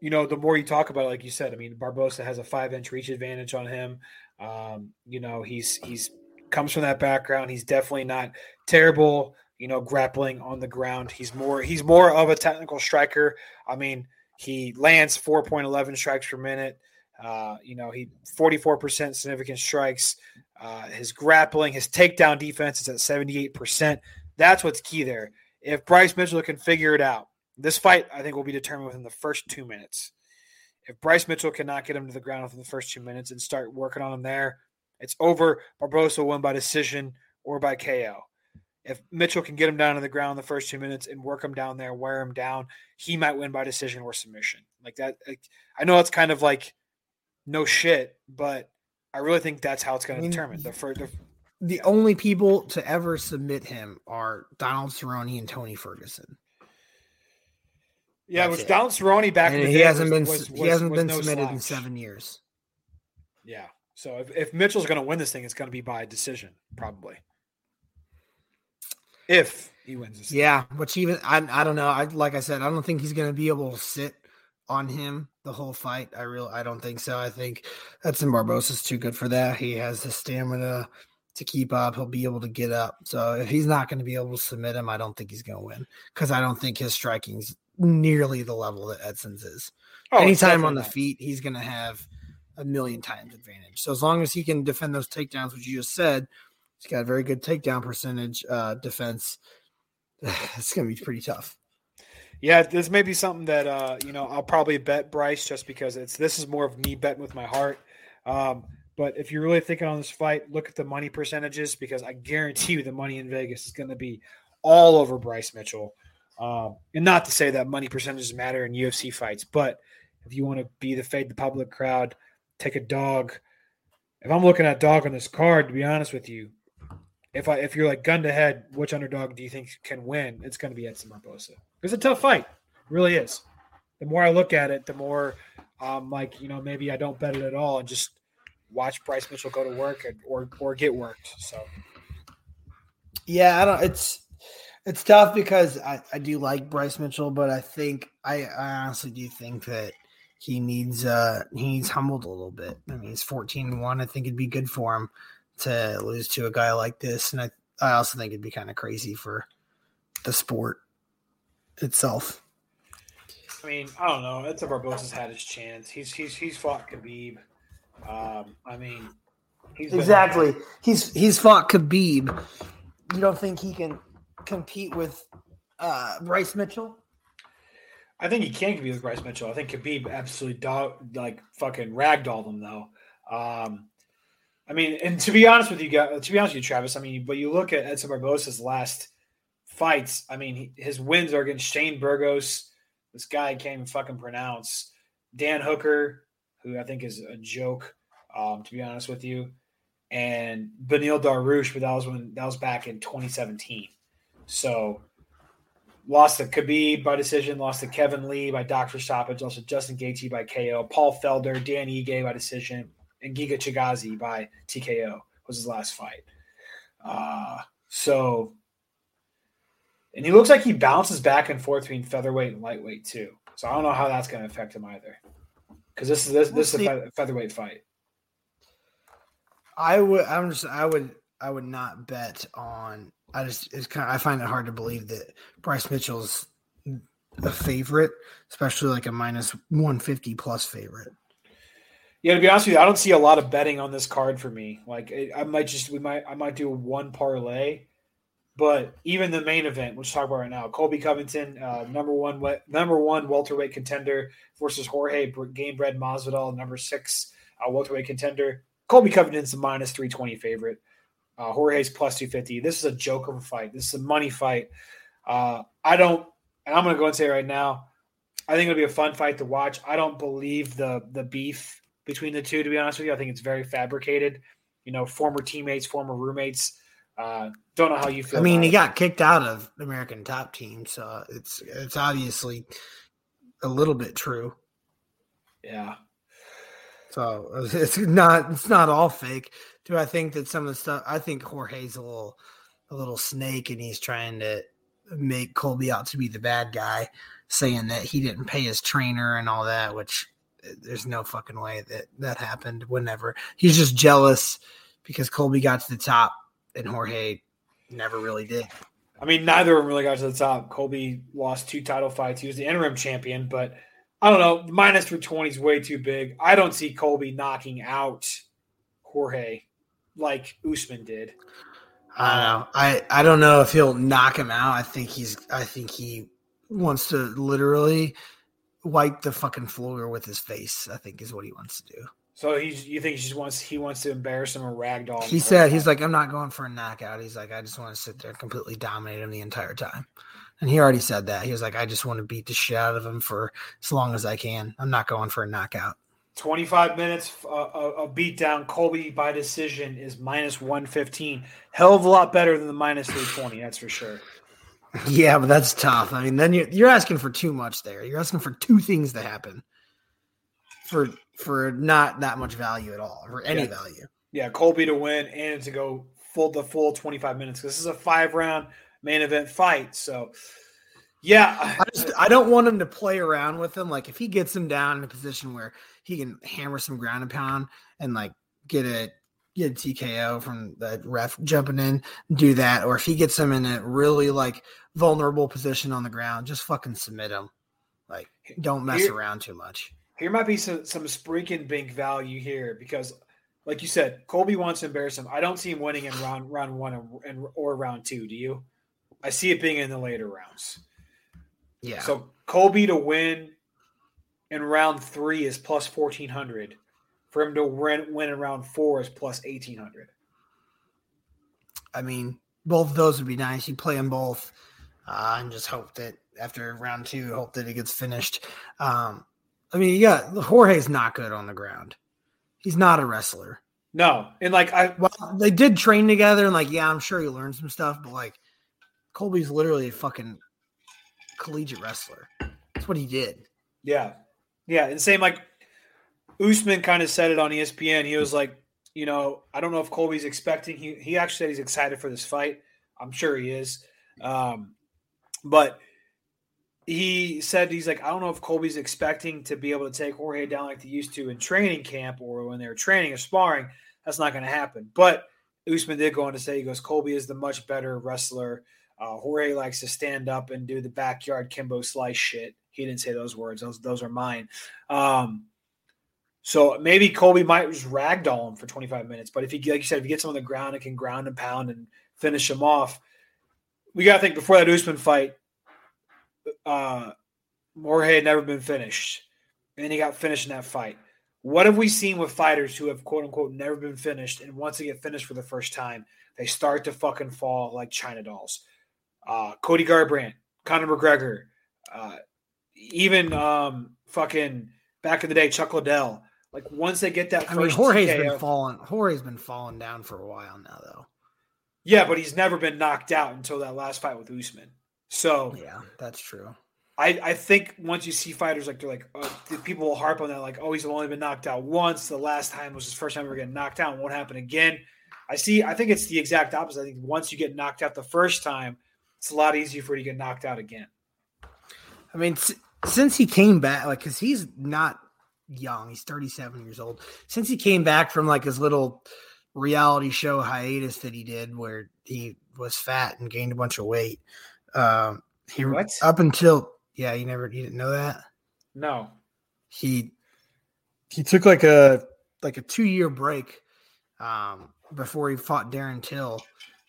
you know, the more you talk about it, like you said, I mean, Barbosa has a five inch reach advantage on him. Um, you know, he's he's comes from that background. He's definitely not terrible. You know, grappling on the ground. He's more he's more of a technical striker. I mean, he lands 4.11 strikes per minute. Uh, you know, he 44% significant strikes. Uh, his grappling, his takedown defense is at 78%. That's what's key there. If Bryce Mitchell can figure it out, this fight, I think, will be determined within the first two minutes. If Bryce Mitchell cannot get him to the ground within the first two minutes and start working on him there, it's over. Barbosa will win by decision or by KO. If Mitchell can get him down to the ground in the first two minutes and work him down there, wear him down, he might win by decision or submission. Like that. Like, I know it's kind of like no shit, but I really think that's how it's going I to mean, determine the first. The, The only people to ever submit him are Donald Cerrone and Tony Ferguson. yeah, That's which it. Don Cerrone back in And the he day hasn't was- been was- he was- hasn't been no submitted in seven years. Yeah. So if, if Mitchell's going to win this thing, it's going to be by decision, probably. If he wins this. thing. Yeah, which even I I don't know. I like I said, I don't think he's going to be able to sit on him the whole fight. I real I don't think so. I think Edson Barbosa's too good for that. He has the stamina to keep up. He'll be able to get up. So if he's not going to be able to submit him, I don't think he's going to win because I don't think his striking's nearly the level that Edson's is. Oh, Anytime on the feet, he's going to have a million times advantage. So as long as he can defend those takedowns, which you just said, he's got a very good takedown percentage uh, defense. It's going to be pretty tough. Yeah, this may be something that uh, you know I'll probably bet Bryce just because it's this is more of me betting with my heart. Um, but if you're really thinking on this fight, look at the money percentages because I guarantee you the money in Vegas is going to be all over Bryce Mitchell. Um, and not to say that money percentages matter in UFC fights, but if you want to be the fade the public crowd, take a dog. If I'm looking at dog on this card, to be honest with you, if I if you're like gun to head, which underdog do you think can win? It's going to be Edson Barbosa. It's a tough fight, it really is. The more I look at it, the more um like you know maybe I don't bet it at all and just watch Bryce Mitchell go to work and, or or get worked. So Yeah, I don't. It's it's tough because I, I do like Bryce Mitchell, but I think I, I honestly do think that he needs uh he needs humbled a little bit. I mean, he's 14 1. I think it'd be good for him to lose to a guy like this, and I I also think it'd be kind of crazy for the sport itself. I mean I don't know. It's Edson Barbosa's had his chance. He's he's he's fought Khabib. Um, I mean he's been- Exactly. He's he's fought Khabib, you don't think he can compete with uh, Bryce Mitchell? I think he can compete with Bryce Mitchell. I think Khabib absolutely dog like fucking ragdolled him though. Um, I mean, and to be honest with you, guys, to be honest with you, Travis, I mean, but you look at Edson Barbosa's last fights. I mean, his wins are against Shane Burgos. This guy I can't even fucking pronounce. Dan Hooker, who I think is a joke, um, to be honest with you, and Beneil Dariush, but that was when that was back in 2017. So lost to Khabib by decision, lost to Kevin Lee by doctor stoppage, also Justin Gaethje by KO, Paul Felder, Dan Ige by decision, and Giga Chikadze by TKO was his last fight. Uh, so, and he looks like he bounces back and forth between featherweight and lightweight too. So I don't know how that's going to affect him either, because this is this, this is a featherweight fight. I would. I'm just. I would. I would not bet on. I just. It's kind. Of, I find it hard to believe that Bryce Mitchell's a favorite, especially like a minus 150 plus favorite. Yeah, to be honest with you, I don't see a lot of betting on this card for me. Like, I might just we might I might do one parlay, but even the main event, which talk about right now, Colby Covington, uh, number one number one welterweight contender versus Jorge Gamebred Masvidal, number six uh, welterweight contender. Colby Covington's a minus three twenty favorite. Uh, Jorge's plus two fifty. This is a joke of a fight. This is a money fight. Uh, I don't, and I'm going to go and say right now, I think it'll be a fun fight to watch. I don't believe the the beef between the two. To be honest with you, I think it's very fabricated. You know, former teammates, former roommates. Uh, don't know how you feel. I mean, he it. got kicked out of American Top Team, so it's it's obviously a little bit true. Yeah. So it's not it's not all fake. Do I think that some of the stuff? I think Jorge's a little a little snake, and he's trying to make Colby out to be the bad guy, saying that he didn't pay his trainer and all that, which there's no fucking way that that happened. Whenever he's just jealous because Colby got to the top and Jorge never really did. I mean, neither of them really got to the top. Colby lost two title fights. He was the interim champion, but I don't know. Minus 320 is way too big. I don't see Colby knocking out Jorge like Usman did. I don't know. I, I don't know if he'll knock him out. I think he's I think he wants to literally wipe the fucking floor with his face. I think is what he wants to do. So he's you think he just wants he wants to embarrass him or ragdoll? He said he's like I'm not going for a knockout. He's like I just want to sit there and completely dominate him the entire time. And he already said that. He was like I just want to beat the shit out of him for as long as I can. I'm not going for a knockout. 25 minutes uh, a beatdown. Colby by decision is minus 115. Hell of a lot better than the minus 320. That's for sure. Yeah, but that's tough. I mean, then you're, you're asking for too much there. You're asking for two things to happen for for not that much value at all, for any yeah. value. Yeah, Colby to win and to go full the full 25 minutes. This is a five round main event fight. So, yeah, I just I don't want him to play around with him. Like if he gets him down in a position where he can hammer some ground and pound and like get a get a TKO from the ref jumping in, do that. Or if he gets him in a really like vulnerable position on the ground, just fucking submit him. Like, don't mess here, around too much. Here might be some some spreaking bank value here because, like you said, Colby wants to embarrass him. I don't see him winning in round round one and, or round two. Do you? I see it being in the later rounds. Yeah. So Colby to win in round three is plus fourteen hundred for him to win, win in round four is plus 1800 i mean both of those would be nice. You play them both uh, and just hope that after round two hope that it gets finished. Um, i mean yeah, jorge's not good on the ground. He's not a wrestler. No and like i well they did train together and like yeah i'm sure he learned some stuff but like colby's literally a fucking collegiate wrestler. That's what he did. Yeah. Yeah and same like Usman kind of said it on ESPN. He was like, you know, I don't know if Colby's expecting. He he actually said he's excited for this fight. I'm sure he is. Um, but he said he's like, I don't know if Colby's expecting to be able to take Jorge down like they used to in training camp or when they were training or sparring. That's not going to happen. But Usman did go on to say he goes, Colby is the much better wrestler. Uh, Jorge likes to stand up and do the backyard Kimbo slice shit. He didn't say those words; those those are mine. Um, so maybe Colby might just ragdoll him for 25 minutes. But if he, like you said, if he gets him on the ground and can ground and pound and finish him off. We got to think before that Usman fight, uh, Jorge had never been finished, and he got finished in that fight. What have we seen with fighters who have quote unquote never been finished, and once they get finished for the first time, they start to fucking fall like China dolls? Uh, Cody Garbrandt, Conor McGregor, uh, even um, fucking back in the day, Chuck Liddell. Like once they get that I first mean, Jorge's TKO been falling. Jorge's been falling down for a while now, though. Yeah, but he's never been knocked out until that last fight with Usman. So Yeah, that's true. I, I think once you see fighters like they're like oh, the people will harp on that like oh he's only been knocked out once the last time was his first time ever getting knocked out won't happen again. I see. I think it's the exact opposite. I think once you get knocked out the first time, it's a lot easier for you to get knocked out again. I mean, s- since he came back, like, because he's not young, he's 37 years old. Since he came back from like his little reality show hiatus that he did, where he was fat and gained a bunch of weight, um, he What? up until yeah, you never you didn't know that No, he he took like a like a two year break um, before he fought Darren Till.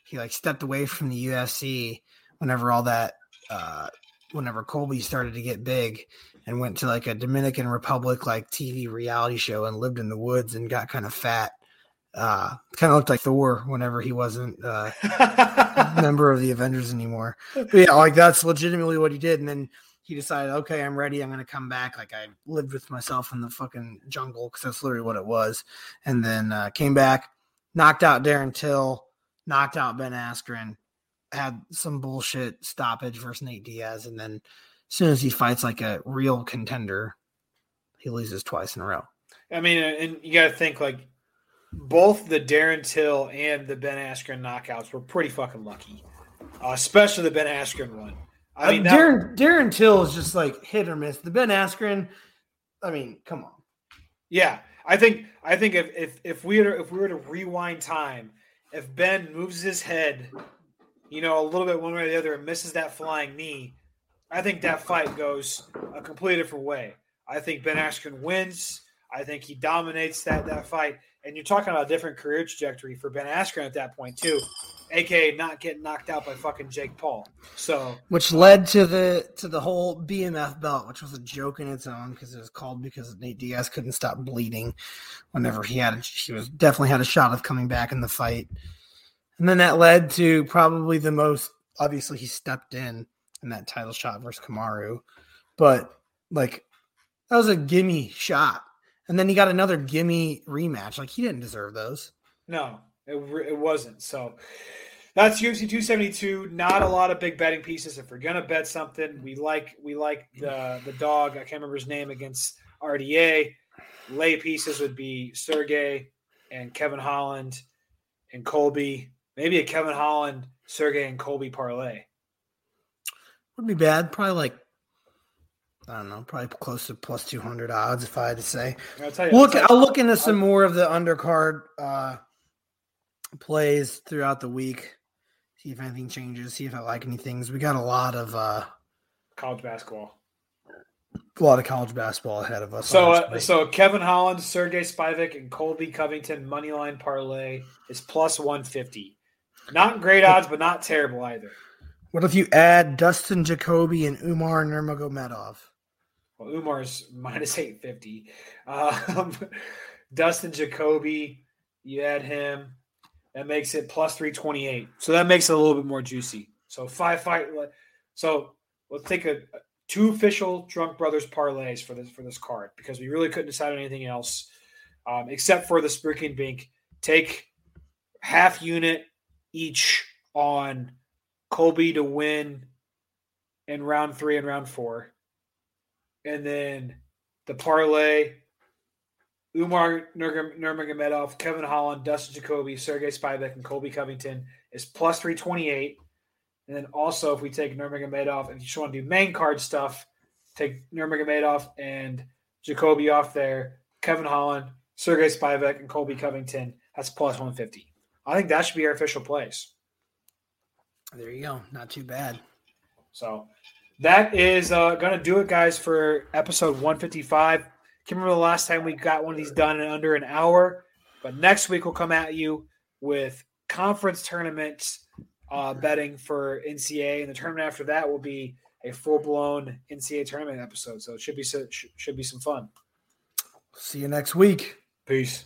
He like stepped away from the UFC whenever all that uh, whenever Colby started to get big and went to like a Dominican Republic like TV reality show and lived in the woods and got kind of fat. Uh, kind of looked like Thor whenever he wasn't uh, a member of the Avengers anymore. But yeah, like that's legitimately what he did. And then he decided, okay, I'm ready. I'm going to come back. Like I lived with myself in the fucking jungle because that's literally what it was. And then uh, came back, knocked out Darren Till, knocked out Ben Askren, had some bullshit stoppage versus Nate Diaz. And then as soon as he fights like a real contender, he loses twice in a row. I mean, and you got to think like both the Darren Till and the Ben Askren knockouts were pretty fucking lucky, uh, especially the Ben Askren one. I mean, Uh, that- Darren Darren Till is just like hit or miss. The Ben Askren, I mean, come on. Yeah, I think I think if if if we were if we were to rewind time, if Ben moves his head, you know, a little bit one way or the other and misses that flying knee, I think that fight goes a completely different way. I think Ben Askren wins. I think he dominates that that fight. And you're talking about a different career trajectory for Ben Askren at that point too, aka not getting knocked out by fucking Jake Paul. So which led to the to the whole BMF belt, which was a joke in its own because it was called because Nate Diaz couldn't stop bleeding whenever he had a, he was definitely had a shot of coming back in the fight, and then that led to probably the most obviously he stepped in in that title shot versus Kamaru, but like that was a gimme shot, and then he got another gimme rematch. Like he didn't deserve those. No, it, it wasn't. So that's UFC 272. Not a lot of big betting pieces. If we're gonna bet something, we like we like the the dog. I can't remember his name against RDA. Lay pieces would be Sergey and Kevin Holland and Colby. Maybe a Kevin Holland, Sergey, and Colby parlay. Wouldn't be bad. Probably like I don't know, probably close to plus two hundred odds if I had to say. I'll you. Look, I'll I'll look into some more of the undercard uh, plays throughout the week. See if anything changes. See if I like any things. We got a lot of uh, college basketball. a lot of college basketball ahead of us. So, uh, so Kevin Holland, Sergey Spivak, and Colby Covington money line parlay is plus one fifty. Not great odds, but not terrible either. What if you add Dustin Jacoby and Umar Nurmagomedov? Well, Umar's minus eight fifty. Um, Dustin Jacoby, you add him, that makes it plus three twenty eight. So that makes it a little bit more juicy. So five fight. So let's take a two official Drunk Brothers parlays for this for this card because we really couldn't decide on anything else um, except for the Sprinking Bink. Take half unit each on Colby to win in round three and round four and then the parlay Umar Nurmagomedov, Kevin Holland, Dustin Jacoby, Sergey Spivak, and Colby Covington is plus 328. And then also, if we take Nurmagomedov, if you just want to do main card stuff, take Nurmagomedov and Jacoby off there, Kevin Holland, Sergey Spivak, and Colby Covington, that's plus 150. I think that should be our official place. There you go. Not too bad. So that is uh, going to do it, guys, for episode 155. Can't remember the last time we got one of these done in under an hour, but next week we'll come at you with conference tournaments uh, betting for NCAA, and the tournament after that will be a full blown NCAA tournament episode. So it should be should be some fun. See you next week. Peace.